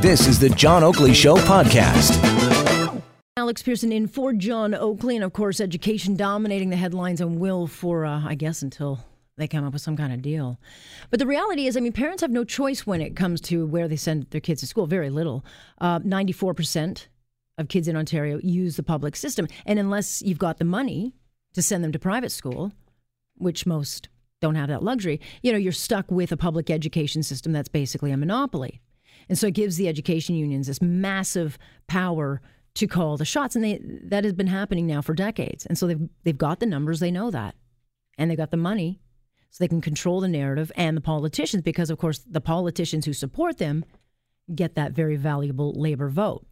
This is the John Oakley Show podcast. Alex Pierson in for John Oakley, and of course, education dominating the headlines and will for, uh, I guess, until they come up with some kind of deal. But the reality is, I mean, parents have no choice when it comes to where they send their kids to school. Very little. Uh, 94% of kids in Ontario use the public system. And unless you've got the money to send them to private school, which most don't have that luxury, you know, you're stuck with a public education system that's basically a monopoly. And so it gives the education unions this massive power to call the shots. And they, that has been happening now for decades. And so they've, they've got the numbers, they know that. And they've got the money so they can control the narrative and the politicians because, of course, the politicians who support them get that very valuable labor vote.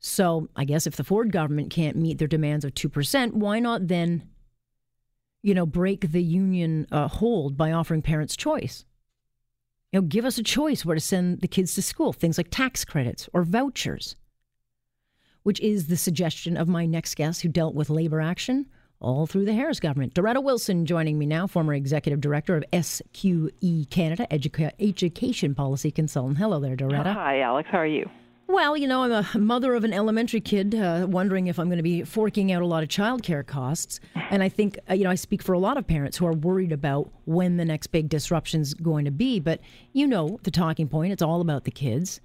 So I guess if the Ford government can't meet their demands of 2%, why not then, you know, break the union uh, hold by offering parents choice? You know, give us a choice where to send the kids to school, things like tax credits or vouchers, which is the suggestion of my next guest who dealt with labor action all through the Harris government. Doretta Wilson joining me now, former executive director of SQE Canada, Educa- Education Policy Consultant. Hello there, Doretta. Hi, Alex. How are you? Well, you know, I'm a mother of an elementary kid, uh, wondering if I'm going to be forking out a lot of childcare costs. And I think, uh, you know, I speak for a lot of parents who are worried about when the next big disruption is going to be. But you know, the talking point, it's all about the kids.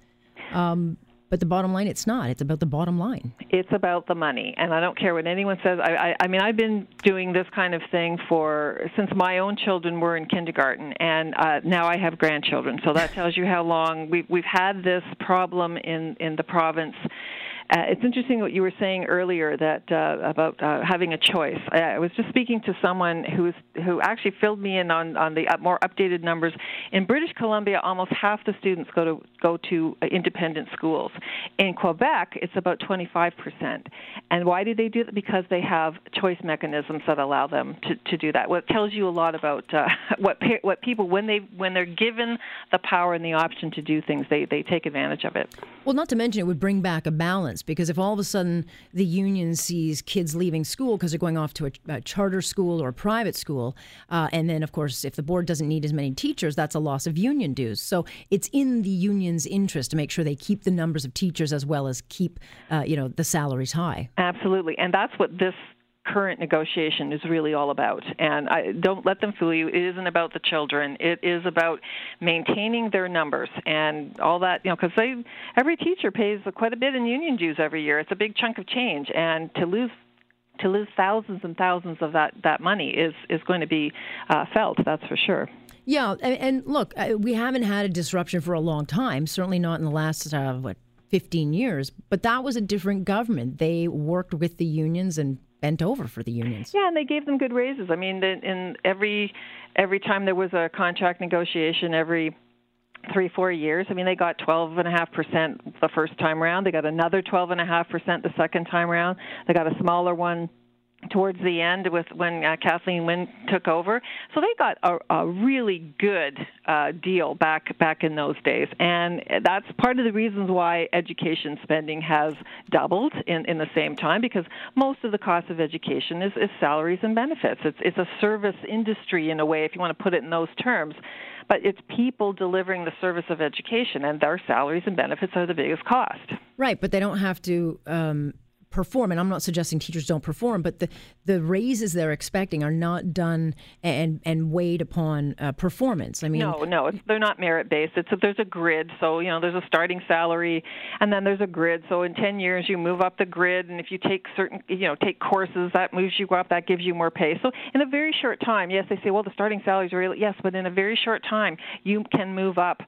Um, but the bottom line, it's not. It's about the bottom line. It's about the money, and I don't care what anyone says. I, I, I mean, I've been doing this kind of thing for since my own children were in kindergarten, and uh, now I have grandchildren. So that tells you how long we've we've had this problem in in the province uh, it's interesting what you were saying earlier that uh, about uh, having a choice. I, I was just speaking to someone who was, who actually filled me in on on the more updated numbers. In British Columbia, almost half the students go to go to uh, independent schools. In Quebec, it's about 25 percent. And why do they do that? Because they have choice mechanisms that allow them to, to do that. What tells you a lot about uh, what what people when they when they're given the power and the option to do things, they they take advantage of it. Well, not to mention it would bring back a balance because if all of a sudden the union sees kids leaving school because they're going off to a, a charter school or a private school, uh, and then of course if the board doesn't need as many teachers, that's a loss of union dues. So it's in the union's interest to make sure they keep the numbers of teachers as well as keep uh, you know the salaries high. Absolutely, and that's what this current negotiation is really all about. And I, don't let them fool you. It isn't about the children. It is about maintaining their numbers and all that. You know, because they every teacher pays quite a bit in union dues every year. It's a big chunk of change, and to lose to lose thousands and thousands of that that money is is going to be uh, felt. That's for sure. Yeah, and, and look, uh, we haven't had a disruption for a long time. Certainly not in the last uh, what 15 years. But that was a different government. They worked with the unions and bent over for the unions. Yeah, and they gave them good raises. I mean, in, every every time there was a contract negotiation, every three four years. I mean, they got twelve and a half percent the first time around. They got another twelve and a half percent the second time around. They got a smaller one towards the end with when uh, Kathleen Wynne took over. So they got a, a really good uh, deal back back in those days, and that's part of the reasons why education spending has doubled in, in the same time because most of the cost of education is, is salaries and benefits. It's it's a service industry in a way, if you want to put it in those terms. But it's people delivering the service of education, and their salaries and benefits are the biggest cost. Right, but they don't have to um, perform and i'm not suggesting teachers don't perform but the, the raises they're expecting are not done and and weighed upon uh, performance. I mean no no they're not merit based it's a, there's a grid so you know there's a starting salary and then there's a grid. So in 10 years you move up the grid and if you take certain you know take courses that moves you up that gives you more pay. So in a very short time yes they say well the starting salaries are really yes but in a very short time you can move up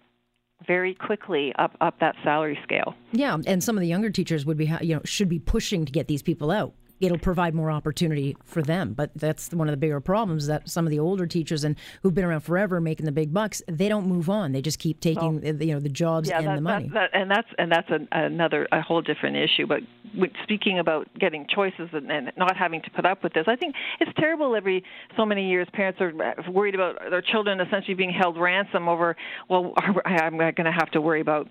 very quickly up up that salary scale. Yeah, and some of the younger teachers would be you know should be pushing to get these people out it'll provide more opportunity for them. But that's one of the bigger problems that some of the older teachers and who've been around forever making the big bucks, they don't move on. They just keep taking oh. well, you know the jobs yeah, and that, the money. That, that, and that's and that's an, another a whole different issue. But speaking about getting choices and, and not having to put up with this, I think it's terrible. Every so many years, parents are worried about their children essentially being held ransom over. Well, I'm going to have to worry about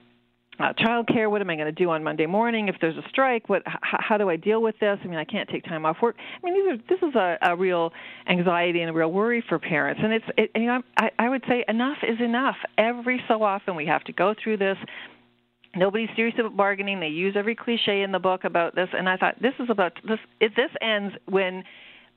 uh, childcare. What am I going to do on Monday morning if there's a strike? What? H- how do I deal with this? I mean, I can't take time off work. I mean, these are this is a, a real anxiety and a real worry for parents. And it's it, you know, I, I would say enough is enough. Every so often we have to go through this Nobody's serious about bargaining. They use every cliche in the book about this, and I thought this is about this. It, this ends when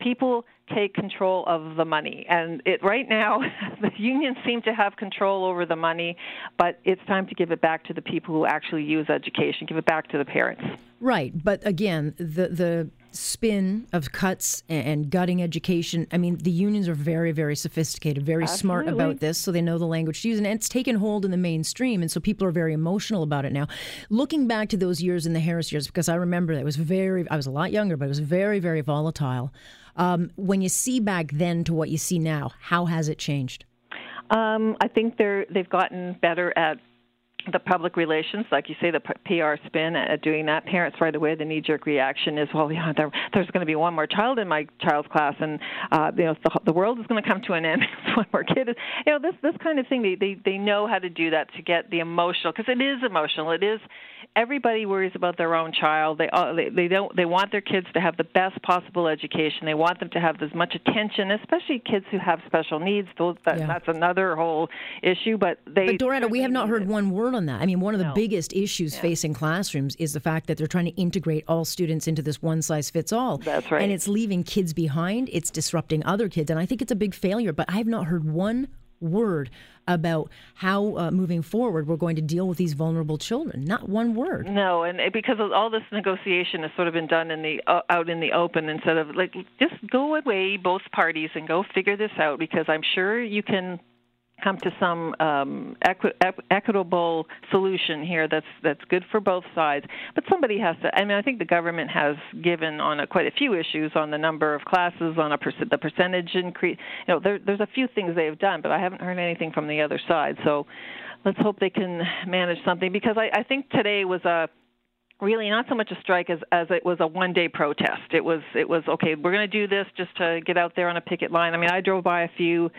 people take control of the money. And it right now, the unions seem to have control over the money, but it's time to give it back to the people who actually use education. Give it back to the parents. Right, but again, the the spin of cuts and gutting education. I mean, the unions are very, very sophisticated, very Absolutely. smart about this, so they know the language to use, and it's taken hold in the mainstream, and so people are very emotional about it now. Looking back to those years in the Harris years, because I remember that it was very, I was a lot younger, but it was very, very volatile. Um, when you see back then to what you see now, how has it changed? Um, I think they're they've gotten better at the public relations, like you say, the PR spin at doing that. Parents right away, the knee-jerk reaction is, well, yeah, there, there's going to be one more child in my child's class, and uh, you know, the, the world is going to come to an end. one more kid. You know, this this kind of thing. They they they know how to do that to get the emotional, because it is emotional. It is. Everybody worries about their own child. They, uh, they they don't they want their kids to have the best possible education. They want them to have as much attention, especially kids who have special needs. Those that, Yeah. that's another whole issue. But they. But Doretta, we have not heard one word on that. I mean, one of the No. biggest issues facing classrooms is the fact that they're trying to integrate all students into this one size fits all. That's right. And it's leaving kids behind. It's disrupting other kids, and I think it's a big failure. But I have not heard one word about how uh, moving forward we're going to deal with these vulnerable children. Not one word. No, and because of all this negotiation has sort of been done in the uh, out in the open instead of like just go away both parties and go figure this out because I'm sure you can come to some um, equi- equitable solution here that's that's good for both sides. But somebody has to. I mean, I think the government has given on a, quite a few issues on the number of classes, on a perc- the percentage increase. You know, there, there's a few things they have done, but I haven't heard anything from the other side. So let's hope they can manage something because I, I think today was a really not so much a strike as as it was a one day protest. It was it was okay. We're going to do this just to get out there on a picket line. I mean, I drove by a few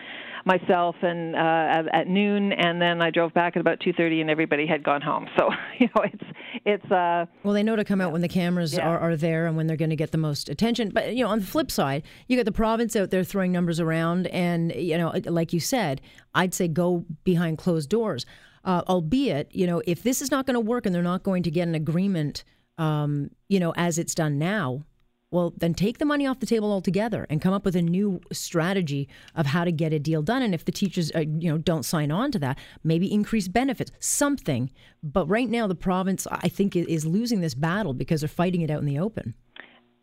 myself and uh, at, at noon, and then I drove back at about two thirty, and everybody had gone home. So you know, it's it's uh, Well, they know to come out when the cameras Yeah. are, are there and when they're going to get the most attention. But you know, on the flip side, you got the province out there throwing numbers around, and you know, like you said, I'd say go behind closed doors. Uh, albeit, you know, if this is not going to work and they're not going to get an agreement, um, you know, as it's done now, well, then take the money off the table altogether and come up with a new strategy of how to get a deal done. And if the teachers, uh, you know, don't sign on to that, maybe increase benefits, something. But right now, the province, I think, is losing this battle because they're fighting it out in the open.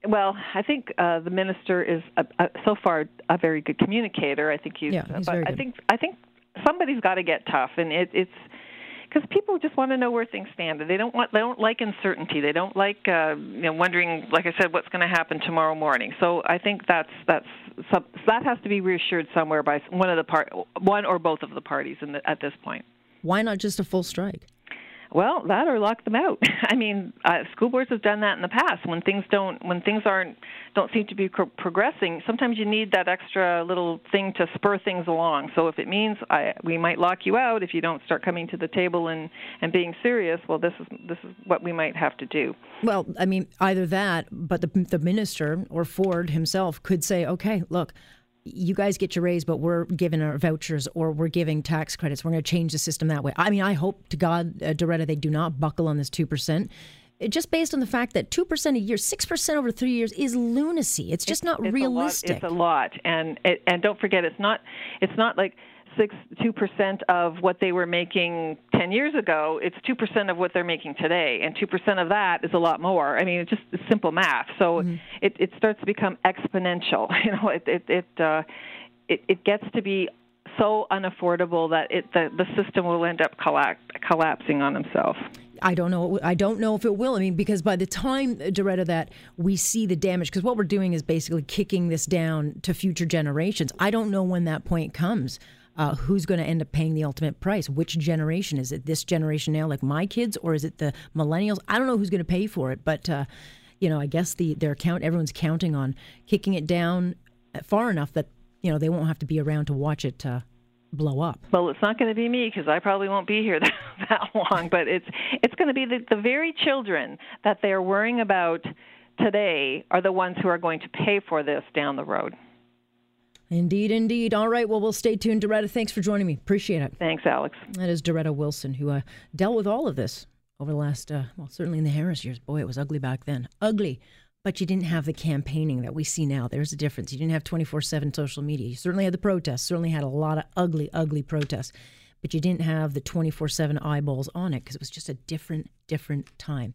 Well, I think uh, the minister is a, a, so far a very good communicator. I think he's. Yeah, he's but very I think I think somebody's got to get tough, and it, it's because people just want to know where things stand. They don't want. They don't like uncertainty. They don't like uh, you know wondering, like I said, what's going to happen tomorrow morning. So I think that's that's some, that has to be reassured somewhere by one of the part, one or both of the parties in the, at this point. Why not just a full strike? Well, that or lock them out. I mean, uh, school boards have done that in the past. When things don't, when things aren't, don't seem to be pro- progressing. Sometimes you need that extra little thing to spur things along. So if it means I, we might lock you out if you don't start coming to the table and and being serious, well, this is this is what we might have to do. Well, I mean, either that, but the, the minister or Ford himself could say, okay, look, you guys get your raise, but we're giving our vouchers or we're giving tax credits. We're going to change the system that way. I mean, I hope to God, uh, Doretta, they do not buckle on this 2%. It- Just based on the fact that 2% a year, 6% over three years is lunacy. It's just not It's realistic. A lot, it's a lot, and it, and don't forget, it's not it's not like six two percent of what they were making ten years ago. It's two percent of what they're making today, and two percent of that is a lot more. I mean, it's just simple math. So it it starts to become exponential. You know, it it it uh, it, it gets to be so unaffordable that it the, the system will end up colla- collapsing on itself. I don't know. I don't know if it will. I mean, because by the time, Doretta, that we see the damage, because what we're doing is basically kicking this down to future generations. I don't know when that point comes. Uh, who's going to end up paying the ultimate price? Which generation is it? This generation now, like my kids, or is it the millennials? I don't know who's going to pay for it, but uh, you know, I guess the their count. Everyone's counting on kicking it down far enough that you know they won't have to be around to watch it uh, blow up. Well, it's not going to be me because I probably won't be here that, that long. But it's it's going to be the, the very children that they're worrying about today are the ones who are going to pay for this down the road. Indeed, indeed. All right. Well, we'll stay tuned. Doretta, thanks for joining me. Appreciate it. Thanks, Alex. That is Doretta Wilson, who uh, dealt with all of this over the last, uh, well, certainly in the Harris years. Boy, it was ugly back then. Ugly. But you didn't have the campaigning that we see now. There's a difference. You didn't have 24 7 social media. You certainly had the protests, certainly had a lot of ugly, ugly protests. But you didn't have the 24 7 eyeballs on it because it was just a different, different time.